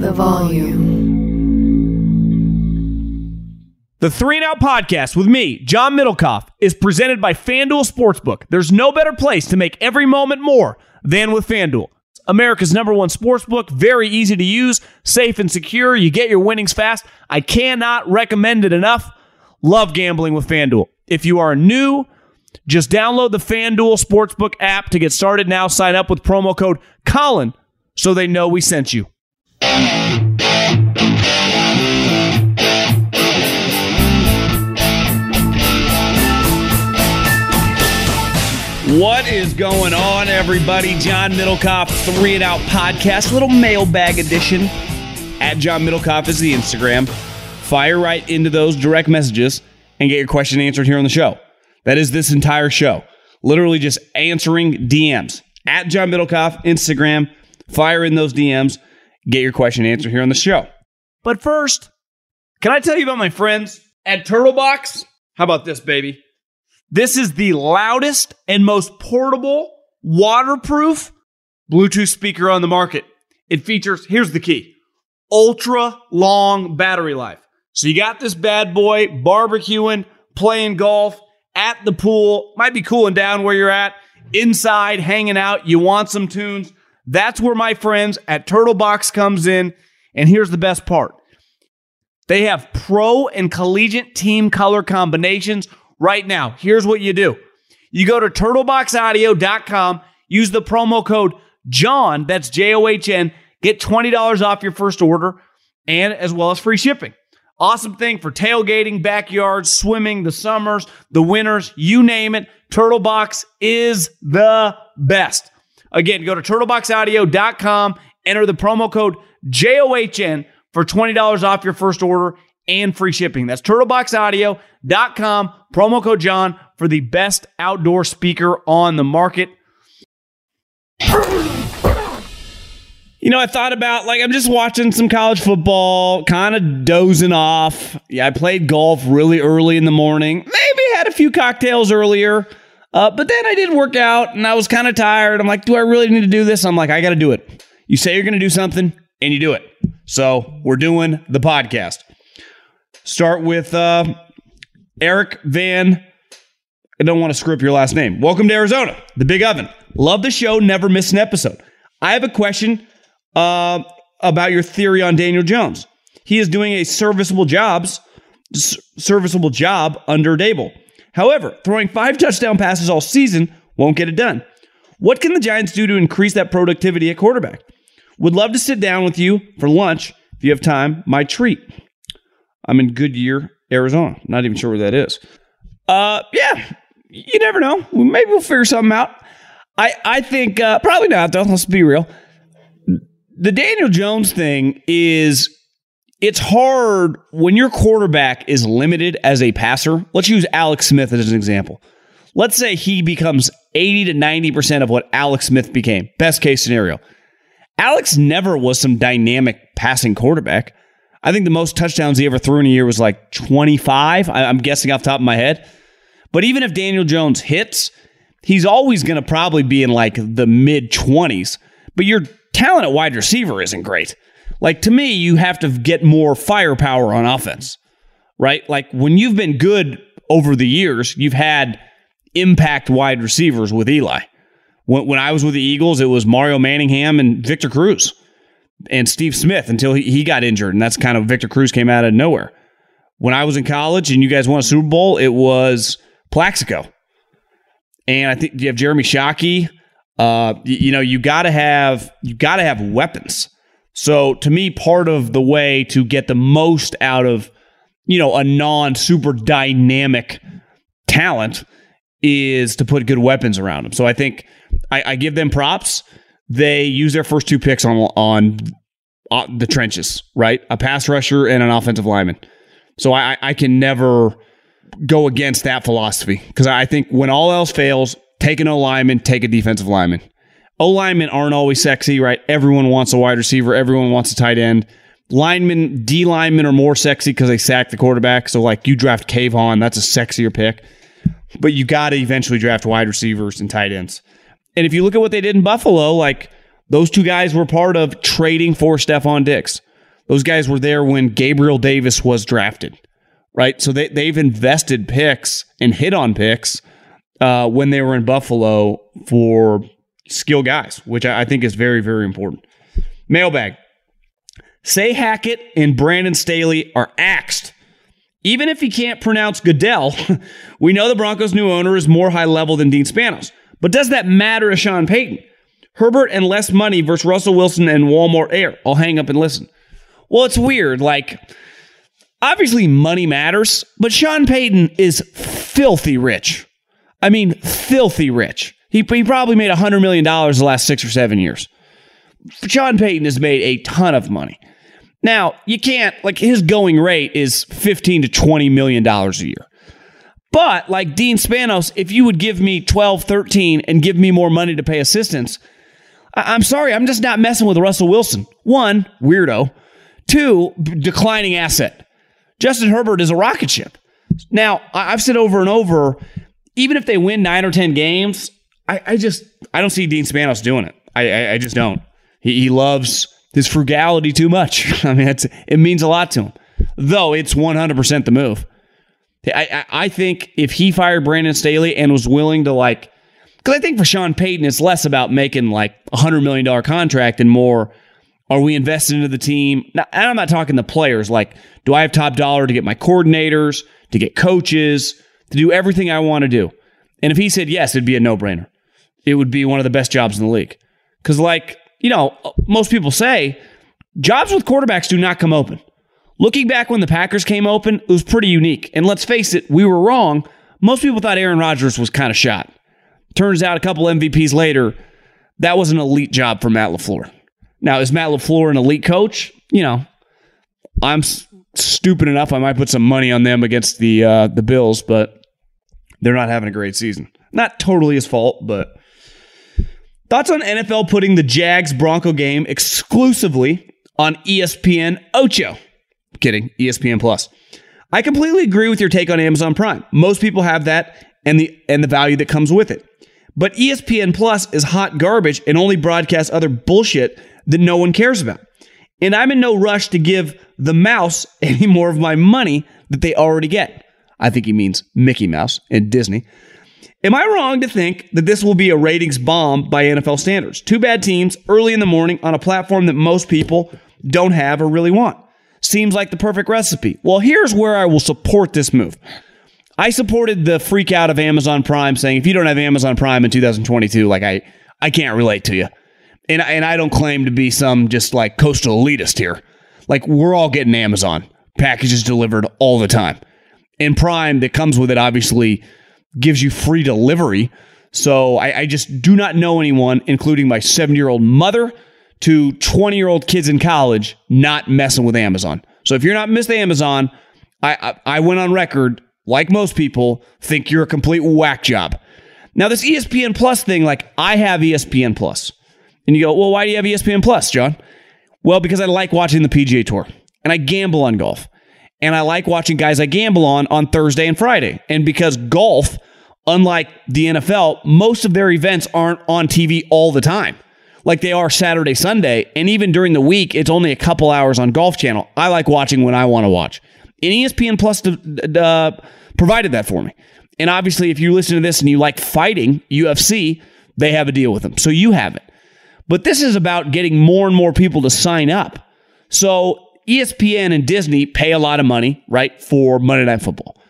The volume. The Three and Out podcast with me, John Middlekauff, is presented by FanDuel Sportsbook. There's no better place to make every moment more than with FanDuel. America's number one sportsbook, very easy to use, safe and secure. You get your winnings fast. I cannot recommend it enough. Love gambling with FanDuel. If you are new, just download the FanDuel Sportsbook app to get started now. Sign up with promo code Colin so they know we sent you. What is going on, everybody? John Middlekauff, Three and Out Podcast, little mailbag edition. At John Middlekauff is the Instagram. Fire right into those direct messages and get your question answered here on the show. That is this entire show. Literally just answering DMs. At John Middlekauff, Instagram. Fire in those DMs. Get your question answered here on the show. But first, can I tell you about my friends at Turtlebox? How about this, baby? This is the loudest and most portable, waterproof Bluetooth speaker on the market. It features, here's the key ultra long battery life. So you got this bad boy barbecuing, playing golf, at the pool, might be cooling down where you're at, inside, hanging out, you want some tunes. That's where my friends at Turtlebox comes in. And here's the best part. They have pro and collegiate team color combinations right now. Here's what you do you go to turtleboxaudio.com, use the promo code John, that's J O H N, get $20 off your first order, and as well as free shipping. Awesome thing for tailgating, backyards, swimming, the summers, the winters, you name it. Turtlebox is the best. Again, go to turtleboxaudio.com, enter the promo code JOHN for $20 off your first order and free shipping. That's turtleboxaudio.com, promo code John for the best outdoor speaker on the market. You know, I thought about like I'm just watching some college football, kind of dozing off. Yeah, I played golf really early in the morning. Maybe had a few cocktails earlier. Uh, but then I didn't work out and I was kind of tired. I'm like, do I really need to do this? I'm like, I got to do it. You say you're going to do something and you do it. So we're doing the podcast. Start with uh, Eric Van. I don't want to screw up your last name. Welcome to Arizona, the Big Oven. Love the show. Never miss an episode. I have a question uh, about your theory on Daniel Jones. He is doing a serviceable jobs serviceable job under Daboll. However, throwing five touchdown passes all season won't get it done. What can the Giants do to increase that productivity at quarterback? Would love to sit down with you for lunch if you have time. My treat. I'm in Goodyear, Arizona. Not even sure where that is. Uh, yeah, you never know. Maybe we'll figure something out. I I think uh, probably not though. Let's be real the Daniel Jones thing is it's hard when your quarterback is limited as a passer. Let's use Alex Smith as an example. Let's say he becomes 80 to 90% of what Alex Smith became. Best case scenario. Alex never was some dynamic passing quarterback. I think the most touchdowns he ever threw in a year was like 25. I'm guessing off top of my head. But even if Daniel Jones hits, he's always going to probably be in like the mid 20s. But you're talent at wide receiver isn't great. Like to me, you have to get more firepower on offense, right? Like when you've been good over the years, you've had impact wide receivers with Eli. When, when I was with the Eagles, it was Mario Manningham and Victor Cruz. and Steve Smith until he, he got injured. And that's kind of Victor Cruz came out of nowhere. When I was in college and you guys won a Super Bowl, it was Plaxico. And I think you have Jeremy Shockey. Uh, you, you know, you gotta have you gotta have weapons. So to me, part of the way to get the most out of, you know, a non super dynamic talent is to put good weapons around them. So I think I, I give them props. They use their first two picks on on uh, the trenches, right? A pass rusher and an offensive lineman. So I, I can never go against that philosophy because I think when all else fails, take an O lineman, take a defensive lineman. O linemen aren't always sexy, right? Everyone wants a wide receiver, everyone wants a tight end. Linemen, D linemen are more sexy because they sack the quarterback. So, like, you draft Kayvon, that's a sexier pick. But you got to eventually draft wide receivers and tight ends. And if you look at what they did in Buffalo, like, those two guys were part of trading for Stefon Diggs. Those guys were there when Gabriel Davis was drafted, right? So they, they've invested picks and hit on picks uh, when they were in Buffalo for skill guys, which I think is very, very important. Mailbag. Say Hackett and Brandon Staley are axed. Even if he can't pronounce Goodell, we know the Broncos' new owner is more high level than Dean Spanos. But does that matter to Sean Payton? Herbert and less money versus Russell Wilson and Walmart Air. I'll hang up and listen. Well, it's weird. Like, obviously, money matters, but Sean Payton is filthy rich. I mean, filthy rich. He, he probably made $100 million the last six or seven years. Sean Payton has made a ton of money. Now, you can't, like, his going rate is 15 to $20 million a year. But, like Dean Spanos, if you would give me 12, 13 and give me more money to pay assistants, I- I'm sorry, I'm just not messing with Russell Wilson. One, weirdo. Two, declining asset. Justin Herbert is a rocket ship. Now, I've said over and over, even if they win nine or 10 games, I, I just I don't see Dean Spanos doing it. I, I, I just don't. He, he loves his frugality too much. I mean, it means a lot to him. Though it's 100% the move. I, I, I think if he fired Brandon Staley and was willing to like, because I think for Sean Payton, it's less about making like a $100 million contract and more, are we invested into the team? Now, and I'm not talking the players. Like, do I have top dollar to get my coordinators, to get coaches, to do everything I want to do? And if he said yes, it'd be a no brainer it would be one of the best jobs in the league. Because, like, you know, most people say jobs with quarterbacks do not come open. Looking back when the Packers came open, it was pretty unique. And let's face it, we were wrong. Most people thought Aaron Rodgers was kind of shot. Turns out a couple MVPs later, that was an elite job for Matt LaFleur. Now, is Matt LaFleur an elite coach? You know, I'm s- stupid enough. I might put some money on them against the uh, the Bills, but they're not having a great season. Not totally his fault, but Thoughts on NFL putting the Jags Bronco game exclusively on ESPN Ocho? Kidding, ESPN Plus. I completely agree with your take on Amazon Prime. Most people have that and the and the value that comes with it. But ESPN Plus is hot garbage and only broadcasts other bullshit that no one cares about. And I'm in no rush to give the mouse any more of my money that they already get. I think he means Mickey Mouse and Disney. Am I wrong to think that this will be a ratings bomb by NFL standards? Two bad teams early in the morning on a platform that most people don't have or really want. Seems like the perfect recipe. Well, here's where I will support this move. I supported the freak out of Amazon Prime saying if you don't have Amazon Prime in 2022, like I I can't relate to you. And and I don't claim to be some just like coastal elitist here. Like we're all getting Amazon packages delivered all the time. And Prime that comes with it obviously gives you free delivery. So I, I just do not know anyone, including my 70 year old mother to 20 year old kids in college, not messing with Amazon. So if you're not missing Amazon, I, I, I went on record, like most people, think you're a complete whack job. Now, this ESPN Plus thing, like I have ESPN Plus. And you go, well, why do you have ESPN Plus, John? Well, because I like watching the PGA Tour and I gamble on golf and I like watching guys I gamble on on Thursday and Friday. And because golf, unlike the NFL, most of their events aren't on TV all the time. Like they are Saturday, Sunday, and even during the week, it's only a couple hours on Golf Channel. I like watching when I want to watch. And ESPN Plus uh, provided that for me. And obviously, if you listen to this and you like fighting UFC, they have a deal with them. So you have it. But this is about getting more and more people to sign up. So ESPN and Disney pay a lot of money, right, for Monday Night Football.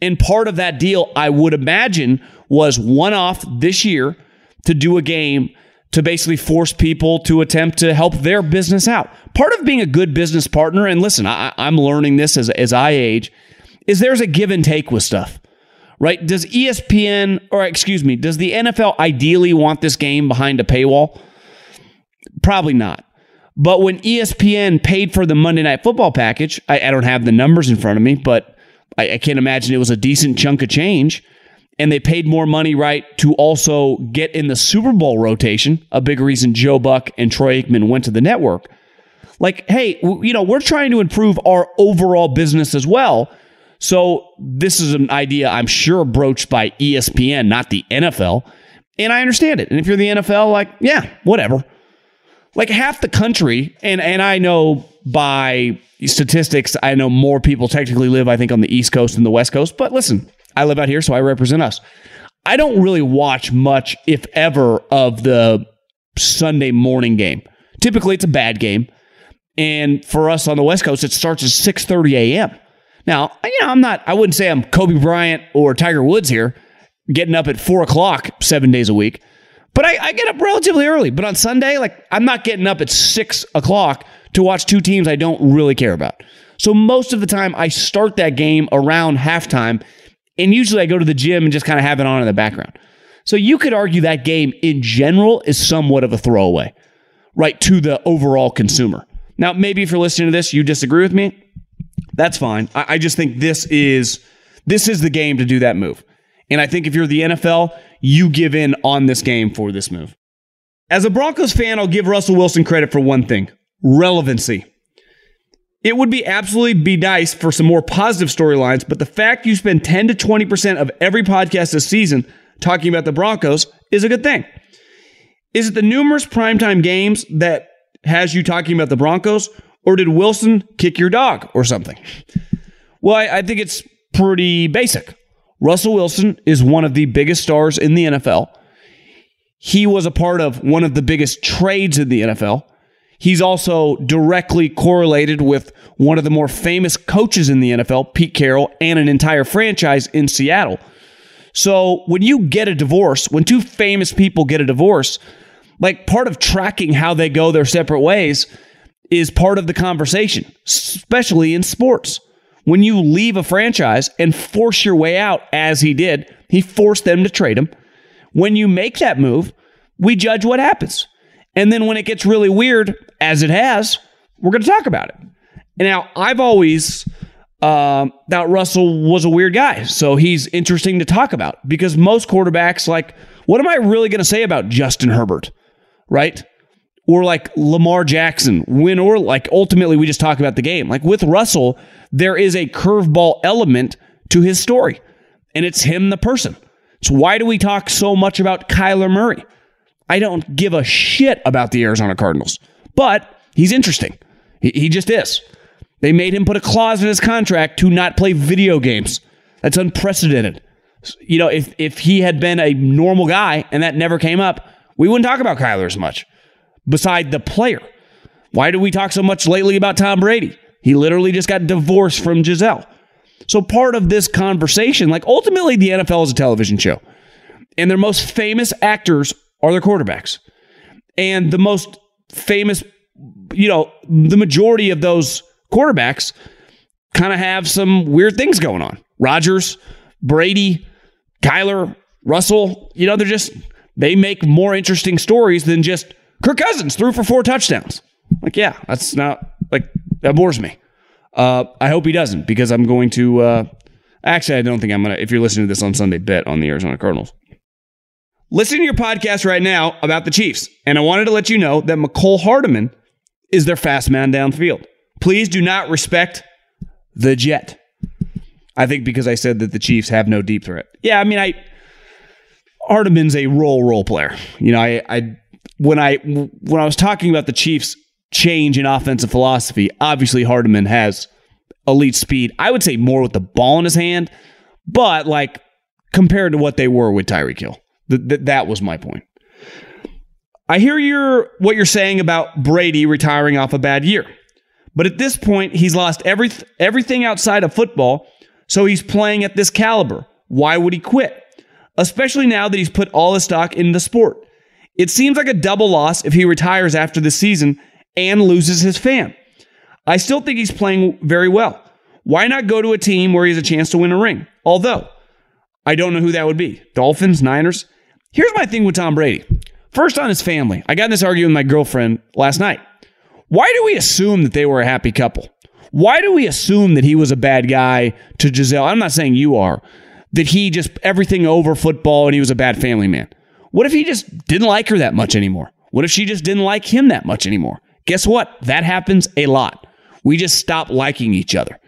And part of that deal, I would imagine, was one off this year to do a game to basically force people to attempt to help their business out. Part of being a good business partner, and listen, I, am learning this as, as I age, is there's a give and take with stuff, right? Does ESPN, or excuse me, does the NFL ideally want this game behind a paywall? Probably not. But when ESPN paid for the Monday Night Football package, I, I don't have the numbers in front of me, but I, I can't imagine it was a decent chunk of change. And they paid more money, right, to also get in the Super Bowl rotation, a big reason Joe Buck and Troy Aikman went to the network. Like, hey, you know, we're trying to improve our overall business as well. So this is an idea I'm sure broached by ESPN, not the NFL. And I understand it. And if you're the NFL, like, yeah, whatever like half the country, and and I know by statistics, I know more people technically live, I think, on the East Coast than the West Coast. But listen, I live out here, so I represent us. I don't really watch much, if ever, of the Sunday morning game. Typically, it's a bad game, and for us on the West Coast, it starts at six thirty a.m. Now, you know, I'm not. I wouldn't say I'm Kobe Bryant or Tiger Woods here, getting up at four o'clock seven days a week. But I, I, get up relatively early. But on Sunday, like I'm not getting up at six o'clock to watch two teams I don't really care about. So most of the time, I start that game around halftime, and usually I go to the gym and just kind of have it on in the background. So you could argue that game in general is somewhat of a throwaway, right, to the overall consumer. Now, maybe if you're listening to this, you disagree with me. That's fine. I, I just think this is this is the game to do that move. And I think if you're the NFL, you give in on this game for this move. As a Broncos fan, I'll give Russell Wilson credit for one thing relevancy. It would be absolutely be nice for some more positive storylines, but the fact you spend 10 to 20% of every podcast this season talking about the Broncos is a good thing. Is it the numerous primetime games that has you talking about the Broncos, or did Wilson kick your dog or something? Well, I, I think it's pretty basic. Russell Wilson is one of the biggest stars in the NFL. He was a part of one of the biggest trades in the NFL. He's also directly correlated with one of the more famous coaches in the NFL, Pete Carroll, and an entire franchise in Seattle. So when you get a divorce, when two famous people get a divorce, like part of tracking how they go their separate ways is part of the conversation, especially in sports. When you leave a franchise and force your way out, as he did, he forced them to trade him. When you make that move, we judge what happens. And then when it gets really weird, as it has, we're going to talk about it. Now, I've always uh, thought Russell was a weird guy. So he's interesting to talk about because most quarterbacks, like, what am I really going to say about Justin Herbert? Right? Or like Lamar Jackson, win or like ultimately we just talk about the game. Like with Russell, there is a curveball element to his story, and it's him, the person. So, why do we talk so much about Kyler Murray? I don't give a shit about the Arizona Cardinals, but he's interesting. He, he just is. They made him put a clause in his contract to not play video games. That's unprecedented. You know, if, if he had been a normal guy and that never came up, we wouldn't talk about Kyler as much. Beside the player. Why do we talk so much lately about Tom Brady? He literally just got divorced from Gisele. So part of this conversation, like ultimately the NFL is a television show. And their most famous actors are their quarterbacks. And the most famous, you know, the majority of those quarterbacks kind of have some weird things going on. Rodgers, Brady, Kyler, Russell, you know, they're just they make more interesting stories than just Kirk Cousins threw for four touchdowns. Like, yeah, that's not like that bores me. Uh, I hope he doesn't because I'm going to. Uh, actually, I don't think I'm going to. If you're listening to this on Sunday, bet on the Arizona Cardinals. Listen to your podcast right now about the Chiefs. And I wanted to let you know that Mecole Hardman is their fast man downfield. Please do not respect the Jet. I think because I said that the Chiefs have no deep threat. Yeah, I mean, I Hardman's a role role player. You know, I, I when I when I was talking about the Chiefs change in offensive philosophy. Obviously, Hardman has elite speed. I would say more with the ball in his hand, but like compared to what they were with Tyreek Hill, th- th- that was my point. I hear your what you're saying about Brady retiring off a bad year. But at this point, he's lost every, everything outside of football, so he's playing at this caliber. Why would he quit? Especially now that he's put all his stock in the sport. It seems like a double loss if he retires after the season and loses his fan. I still think he's playing very well. Why not go to a team where he has a chance to win a ring? Although, I don't know who that would be. Dolphins, Niners. Here's my thing with Tom Brady. First on his family. I got in this argument with my girlfriend last night. Why do we assume that they were a happy couple? Why do we assume that he was a bad guy to Gisele? I'm not saying you are. That he just everything over football and he was a bad family man. What if he just didn't like her that much anymore? What if she just didn't like him that much anymore? Guess what? That happens a lot. We just stop liking each other.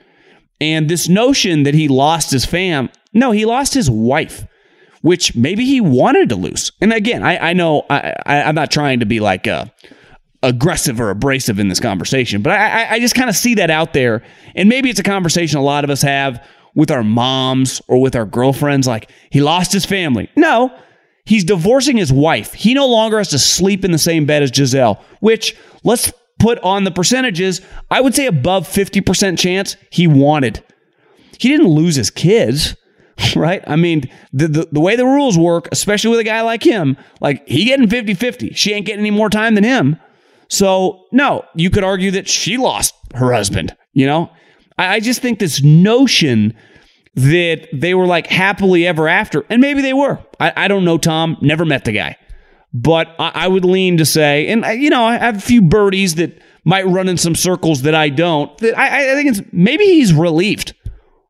And this notion that he lost his fam, no, he lost his wife, which maybe he wanted to lose. And again, I, I know I, I, am not trying to be like uh, aggressive or abrasive in this conversation, but I, I just kind of see that out there. And maybe it's a conversation a lot of us have with our moms or with our girlfriends. Like, he lost his family. No, he's divorcing his wife. He no longer has to sleep in the same bed as Gisele, which let's put on the percentages, I would say above 50% chance he wanted. He didn't lose his kids, right? I mean, the, the, the, way the rules work, especially with a guy like him, like he getting 50 50. She ain't getting any more time than him. So, no, you could argue that she lost her husband, you know? I, I just think this notion that they were like happily ever after, and maybe they were. I, I don't know, Tom, never met the guy. But I, I would lean to say, and you know, I have a few birdies that might run in some circles that I don't. That I, I think it's maybe he's relieved.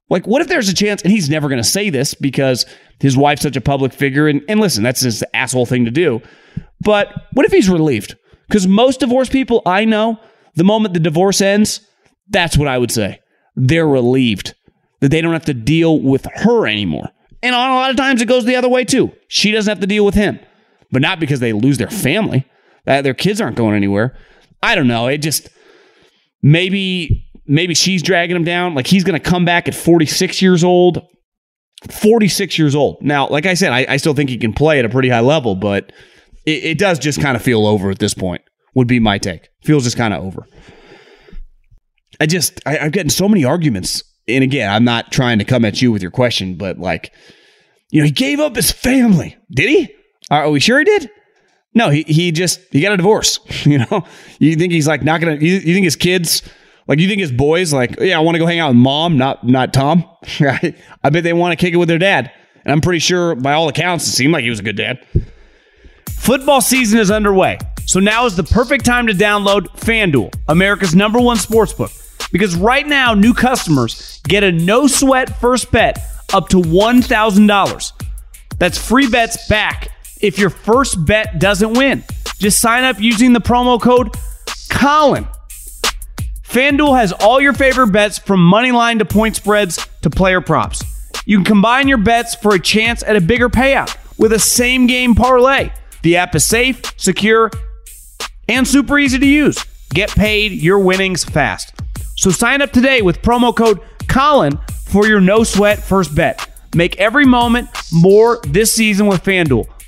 Like, what if there's a chance, and he's never going to say this because his wife's such a public figure, and, and listen, that's his asshole thing to do. But what if he's relieved? Because most divorced people I know, the moment the divorce ends, that's what I would say. They're relieved that they don't have to deal with her anymore. And on a lot of times it goes the other way too. She doesn't have to deal with him but not because they lose their family. That their kids aren't going anywhere. I don't know. It just maybe maybe she's dragging him down. Like he's going to come back at 46 years old. 46 years old. Now, like I said, I, I still think he can play at a pretty high level, but it, it does just kind of feel over at this point. Would be my take. Feels just kind of over. I just I, I'm getting so many arguments, and again, I'm not trying to come at you with your question, but like, you know, he gave up his family. Did he? Are we sure he did? No, he he just he got a divorce. You know, you think he's like not gonna? You, you think his kids? Like you think his boys like, yeah, I want to go hang out with mom, not not Tom. I bet they want to kick it with their dad. And I'm pretty sure, by all accounts, it seemed like he was a good dad. Football season is underway, so now is the perfect time to download FanDuel, America's number one sports book. Because right now, new customers get a no sweat first bet up to $1,000. That's free bets back if your first bet doesn't win. Just sign up using the promo code Colin. FanDuel has all your favorite bets from money line to point spreads to player props. You can combine your bets for a chance at a bigger payout with a same game parlay. The app is safe, secure, and super easy to use. Get paid your winnings fast. So sign up today with promo code Colin for your no sweat first bet. Make every moment more this season with FanDuel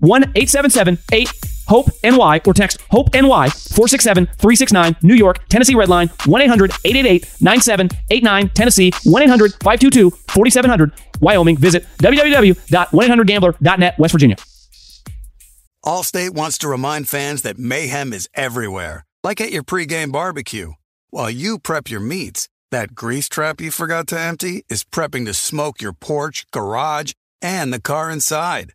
1 877 8 HOPE NY or text HOPE NY 467 369 New York, Tennessee Red Line 1 800 888 9789 Tennessee 1 800 522 4700 Wyoming. Visit www.1800gambler.net West Virginia. Allstate wants to remind fans that mayhem is everywhere, like at your pregame barbecue. While you prep your meats, that grease trap you forgot to empty is prepping to smoke your porch, garage, and the car inside.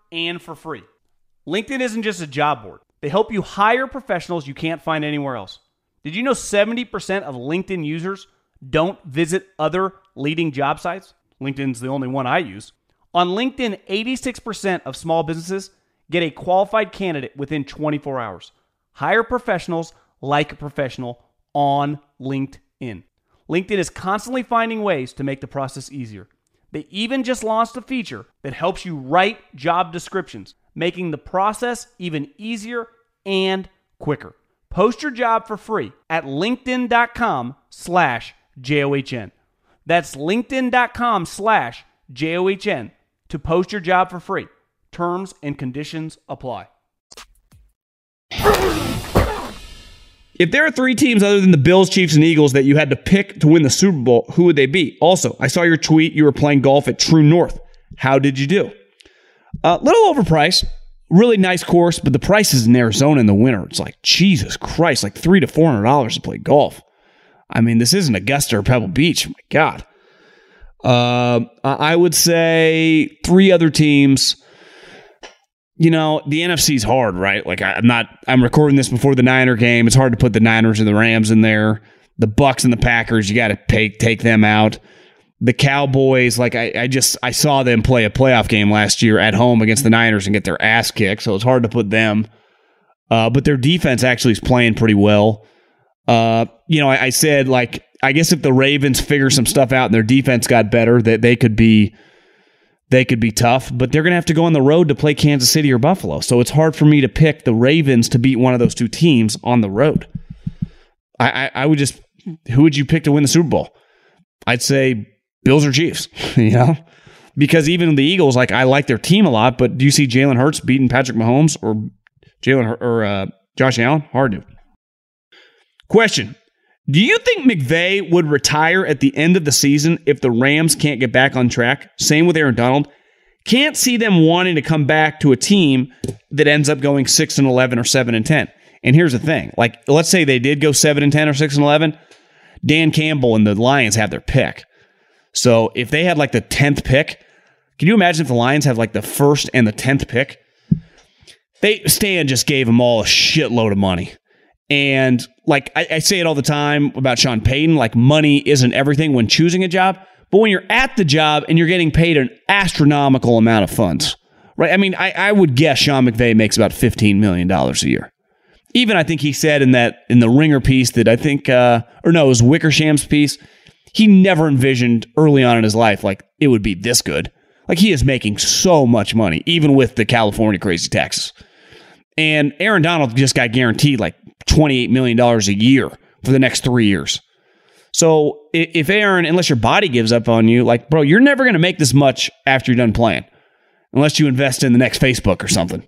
and for free. LinkedIn isn't just a job board, they help you hire professionals you can't find anywhere else. Did you know 70% of LinkedIn users don't visit other leading job sites? LinkedIn's the only one I use. On LinkedIn, 86% of small businesses get a qualified candidate within 24 hours. Hire professionals like a professional on LinkedIn. LinkedIn is constantly finding ways to make the process easier. They even just launched a feature that helps you write job descriptions, making the process even easier and quicker. Post your job for free at linkedin.com slash J-O-H-N. That's linkedin.com slash J-O-H-N to post your job for free. Terms and conditions apply. If there are three teams other than the Bills, Chiefs, and Eagles that you had to pick to win the Super Bowl, who would they be? Also, I saw your tweet. You were playing golf at True North. How did you do? A uh, little overpriced. Really nice course, but the prices in Arizona in the winter, it's like, Jesus Christ, like three to four hundred dollars to play golf. I mean, this isn't Augusta or Pebble Beach. my God. Uh, I would say three other teams you know, the NFC's hard, right? Like I, am not I'm recording this before the Niner game. It's hard to put the Niners and the Rams in there. The Bucks and the Packers, you got to take take them out. The Cowboys, like I, I just I saw them play a playoff game last year at home against the Niners and get their ass kicked, so it's hard to put them. Uh, but their defense actually is playing pretty well. Uh, you know, I, I said like I guess if the Ravens figure some stuff out and their defense got better, that they could be they could be tough, but they're going to have to go on the road to play Kansas City or Buffalo. So it's hard for me to pick the Ravens to beat one of those two teams on the road. I, I, I would just, who would you pick to win the Super Bowl? I'd say Bills or Chiefs, you know? Because even the Eagles, like, I like their team a lot, but do you see Jalen Hurts beating Patrick Mahomes or Jalen or uh, Josh Allen? Hard to. Question do you think McVay would retire at the end of the season if the Rams can't get back on track? Same with Aaron Donald. Can't see them wanting to come back to a team that ends up going 6 and 11 or 7 and 10. And here's the thing. Like let's say they did go 7 and 10 or 6 and 11, Dan Campbell and the Lions have their pick. So if they had like the 10th pick, can you imagine if the Lions have like the first and the 10th pick? They Stan just gave them all a shitload of money. And like I, I, say it all the time about Sean Payton, like money isn't everything when choosing a job, but when you're at the job and you're getting paid an astronomical amount of funds, right? I mean, I, I would guess Sean McVay makes about $15 million a year. Even I think he said in that in the Ringer piece that I think, uh, or no, it was Wickersham's piece. He never envisioned early on in his life like it would be this good. Like he is making so much money, even with the California crazy taxes. And Aaron Donald just got guaranteed like $28 million a year for the next three years. So if Aaron, unless your body gives up on you, like, bro, you're never going to make this much after you're done playing, unless you invest in the next Facebook or something.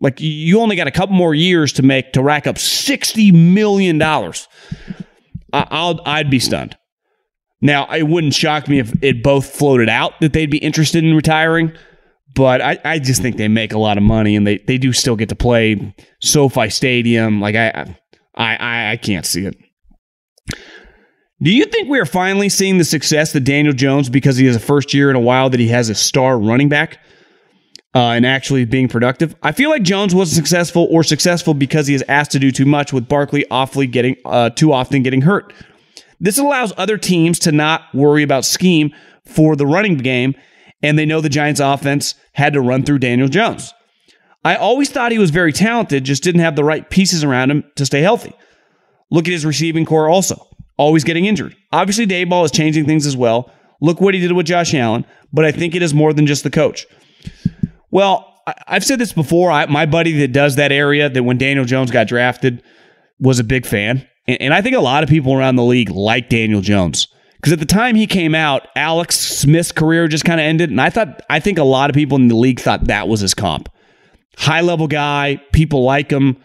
Like, you only got a couple more years to make to rack up $60 million. I'll, I'd be stunned. Now, it wouldn't shock me if it both floated out that they'd be interested in retiring but I, I just think they make a lot of money and they, they do still get to play SoFi Stadium. Like I, I I can't see it. Do you think we are finally seeing the success that Daniel Jones because he has a first year in a while that he has a star running back uh, and actually being productive? I feel like Jones was successful or successful because he is asked to do too much with Barkley awfully getting uh, too often getting hurt. This allows other teams to not worry about scheme for the running game and they know the Giants offense had to run through Daniel Jones. I always thought he was very talented, just didn't have the right pieces around him to stay healthy. Look at his receiving corps also, always getting injured. Obviously, Daboll is changing things as well. Look what he did with Josh Allen, but I think it is more than just the coach. Well, I've said this before. I, my buddy that does that area, that when Daniel Jones got drafted, was a big fan. And, and I think a lot of people around the league like Daniel Jones. Because at the time he came out, Alex Smith's career just kind of ended. And I thought, I think a lot of people in the league thought that was his comp. High level guy, people like him,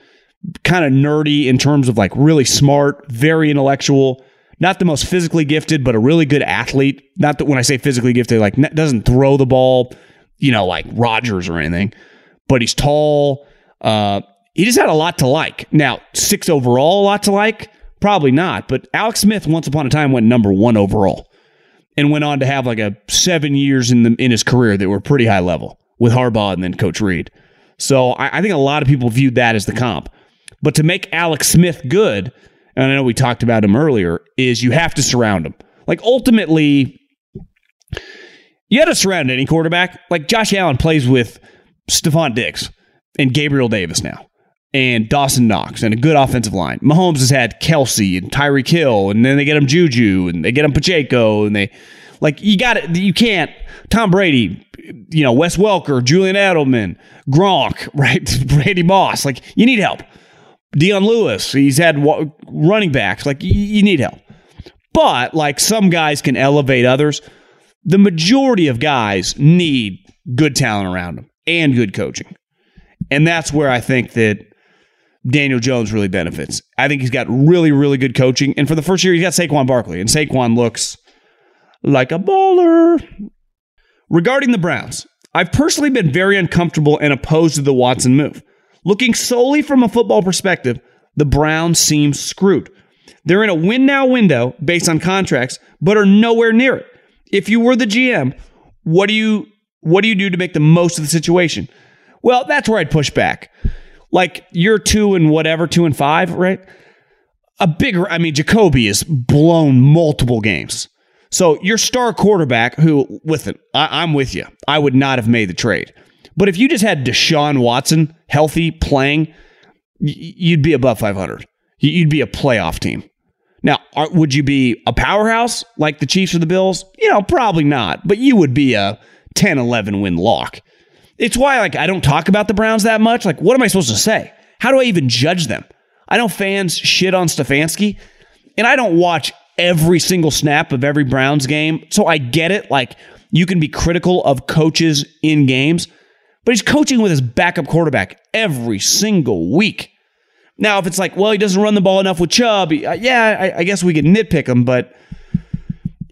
kind of nerdy in terms of like really smart, very intellectual, not the most physically gifted, but a really good athlete. Not that when I say physically gifted, like doesn't throw the ball, you know, like Rodgers or anything, but he's tall. Uh, he just had a lot to like. Now, six overall, a lot to like? Probably not. But Alex Smith, once upon a time, went number one overall and went on to have like a seven years in the in his career that were pretty high level with Harbaugh and then Coach Reid. So I, I think a lot of people viewed that as the comp. But to make Alex Smith good, and I know we talked about him earlier, is you have to surround him. Like ultimately, you got to surround any quarterback. Like Josh Allen plays with Stefon Diggs and Gabriel Davis now and Dawson Knox and a good offensive line. Mahomes has had Kelce and Tyreek Hill, and then they get him Juju and they get him Pacheco, and they like you got it. You can't Tom Brady, you know Wes Welker, Julian Edelman, Gronk, right? Brady Moss. Like you need help. Dion Lewis, he's had running backs. Like you need help. But like some guys can elevate others. The majority of guys need good talent around them and good coaching. And that's where I think that Daniel Jones really benefits. I think he's got really, really good coaching. And for the first year, he's got Saquon Barkley, and Saquon looks like a baller. Regarding the Browns, I've personally been very uncomfortable and opposed to the Watson move. Looking solely from a football perspective, the Browns seem screwed. They're in a win now window based on contracts, but are nowhere near it. If you were the GM, what do you what do you do to make the most of the situation? Well, that's where I'd push back like you're two and whatever, two and five, right? A bigger, I mean, Jacoby has blown multiple games. So your star quarterback, who, with it, I, I'm with you. I would not have made the trade. But if you just had Deshaun Watson healthy playing, you'd be above 500. You'd be a playoff team. Now, are, would you be a powerhouse like the Chiefs or the Bills? You know, probably not. But you would be a 10 11 win lock. It's why like I don't talk about the Browns that much. Like, what am I supposed to say? How do I even judge them? I know fans shit on Stefanski, and I don't watch every single snap of every Browns game. So I get it. Like, you can be critical of coaches in games, but he's coaching with his backup quarterback every single week. Now, if it's like, well, he doesn't run the ball enough with Chubb, yeah, I, I guess we could nitpick him, but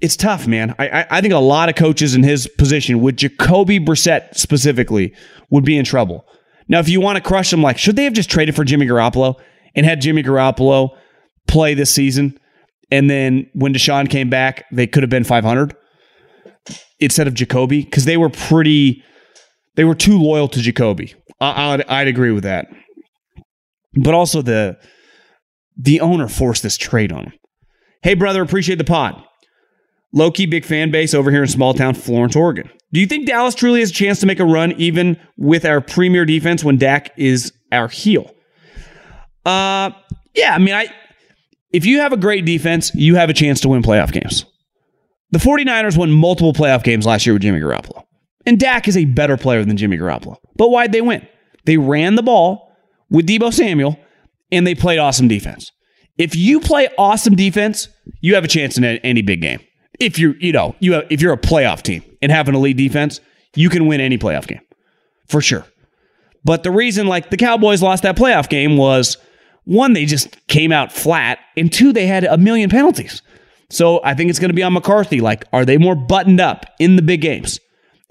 it's tough, man. I, I think a lot of coaches in his position, with Jacoby Brissett specifically, would be in trouble. Now, if you want to crush him, like, should they have just traded for Jimmy Garoppolo and had Jimmy Garoppolo play this season? And then when Deshaun came back, they could have been 500 instead of Jacoby because they were pretty, they were too loyal to Jacoby. I, I'd, I'd agree with that. But also the the owner forced this trade on him. Hey, brother, appreciate the pod. Low key big fan base over here in small town Florence, Oregon. Do you think Dallas truly has a chance to make a run even with our premier defense when Dak is our heel? Uh, yeah, I mean, I if you have a great defense, you have a chance to win playoff games. The 49ers won multiple playoff games last year with Jimmy Garoppolo. And Dak is a better player than Jimmy Garoppolo. But why'd they win? They ran the ball with Deebo Samuel and they played awesome defense. If you play awesome defense, you have a chance in any big game if you're, you know, you have, if you're a playoff team and have an elite defense, you can win any playoff game for sure. But the reason like the Cowboys lost that playoff game was one, they just came out flat, and two, they had a million penalties. So I think it's going to be on McCarthy. Like, are they more buttoned up in the big games?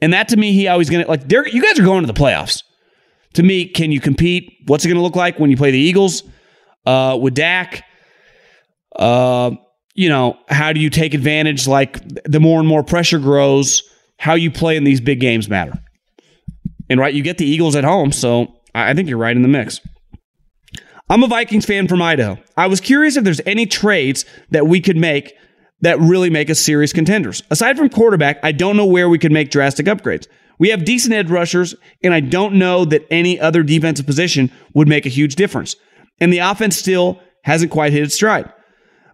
And that to me, he always going to like. You guys are going to the playoffs. To me, can you compete? What's it going to look like when you play the Eagles uh, with Dak? Uh, you know, how do you take advantage? Like the more and more pressure grows, how you play in these big games matter. And right, you get the Eagles at home, so I think you're right in the mix. I'm a Vikings fan from Idaho. I was curious if there's any trades that we could make that really make us serious contenders. Aside from quarterback, I don't know where we could make drastic upgrades. We have decent edge rushers, and I don't know that any other defensive position would make a huge difference. And the offense still hasn't quite hit its stride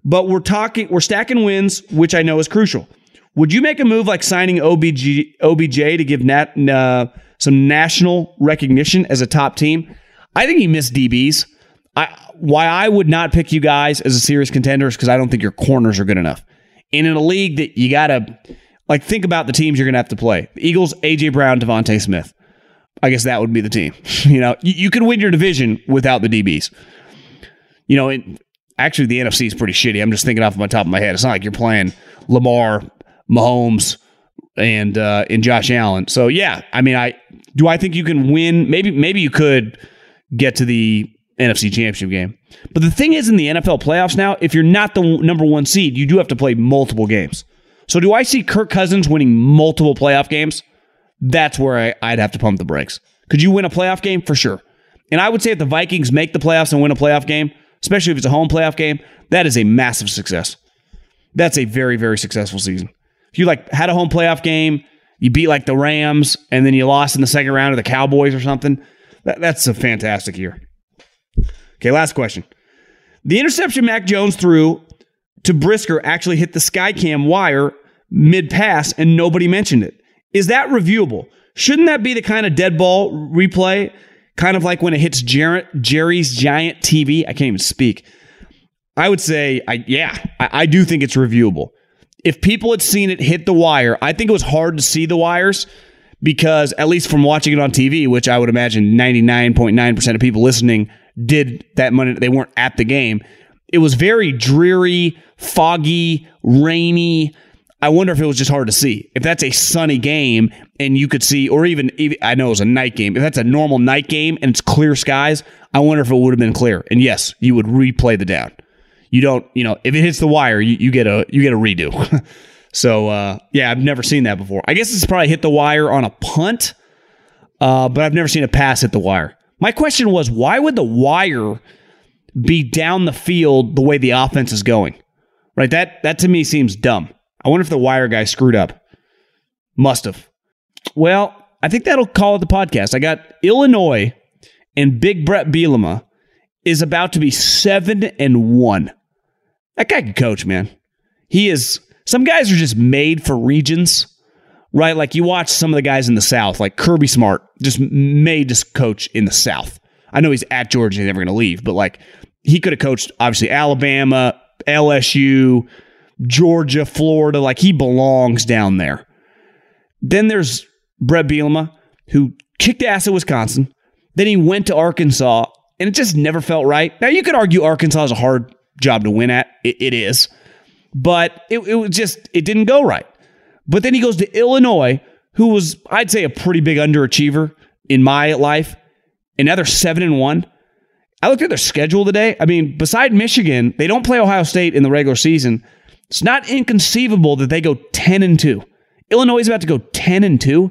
but we're talking, we're stacking wins, which I know is crucial. Would you make a move like signing OBG, OBJ to give Nat, uh, some national recognition as a top team? I think he missed DBs. I, why I would not pick you guys as a serious contender is because I don't think your corners are good enough. And in a league that you got to, like, think about the teams you're going to have to play the Eagles, A.J. Brown, DeVonta Smith. I guess that would be the team. you know, you, you can win your division without the DBs. You know, actually the NFC is pretty shitty. I'm just thinking off my top of my head. It's not like you're playing Lamar, Mahomes, and uh, and Josh Allen. So yeah, I mean, I do I think you can win? Maybe maybe you could get to the NFC Championship game. But the thing is, in the NFL playoffs now, if you're not the number one seed, you do have to play multiple games. So do I see Kirk Cousins winning multiple playoff games? That's where I, would have to pump the brakes. Could you win a playoff game? For sure. And I would say if the Vikings make the playoffs and win a playoff game, especially if it's a home playoff game, that is a massive success. That's a very, very successful season. If you like had a home playoff game, you beat like the Rams, and then you lost in the second round of the Cowboys or something, that, that's a fantastic year. Okay, last question. The interception Mac Jones threw to Brisker actually hit the Skycam wire mid pass, and nobody mentioned it. Is that reviewable? Shouldn't that be the kind of dead ball replay? Kind of like when it hits Jer- Jerry's giant TV. I can't even speak. I would say, I, yeah, I, I do think it's reviewable. If people had seen it hit the wire, I think it was hard to see the wires because, at least from watching it on TV, which I would imagine 99.9% of people listening did that money, they weren't at the game. It was very dreary, foggy, rainy. I wonder if it was just hard to see. If that's a sunny game and you could see, or even, even, I know it was a night game. If that's a normal night game and it's clear skies, I wonder if it would have been clear. And yes, you would replay the down. You don't, you know, if it hits the wire, you, you get a you get a redo. so uh, yeah, I've never seen that before. I guess it's probably hit the wire on a punt, uh, but I've never seen a pass hit the wire. My question was, why would the wire be down the field the way the offense is going? Right. That that to me seems dumb. I wonder if the wire guy screwed up. Must have. Well, I think that'll call it the podcast. I got Illinois and Big Bret Bielema is about to be seven and one. That guy can coach, man. He is. Some guys are just made for regions, right? Like you watch some of the guys in the South, like Kirby Smart, just made to coach in the South. I know he's at Georgia, he's never going to leave, but like he could have coached obviously Alabama, LSU, Georgia, Florida. Like he belongs down there. Then there's Bret Bielema, who kicked ass at Wisconsin. Then he went to Arkansas, and it just never felt right. Now you could argue Arkansas is a hard job to win at. it, it is, but it, it was just it didn't go right. But then he goes to Illinois, who was I'd say a pretty big underachiever in my life, they're seven and one. I looked at their schedule today. I mean, beside Michigan, they don't play Ohio State in the regular season. It's not inconceivable that they go 10 and 2. Illinois is about to go 10 and 2.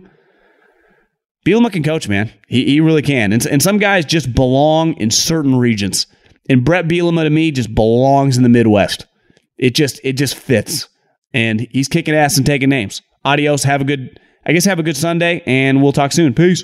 Bielema can coach, man. He, he really can. And, and some guys just belong in certain regions. And Bret Bielema to me just belongs in the Midwest. It just it just fits. And he's kicking ass and taking names. Adios. Have a good I guess have a good Sunday and we'll talk soon. Peace.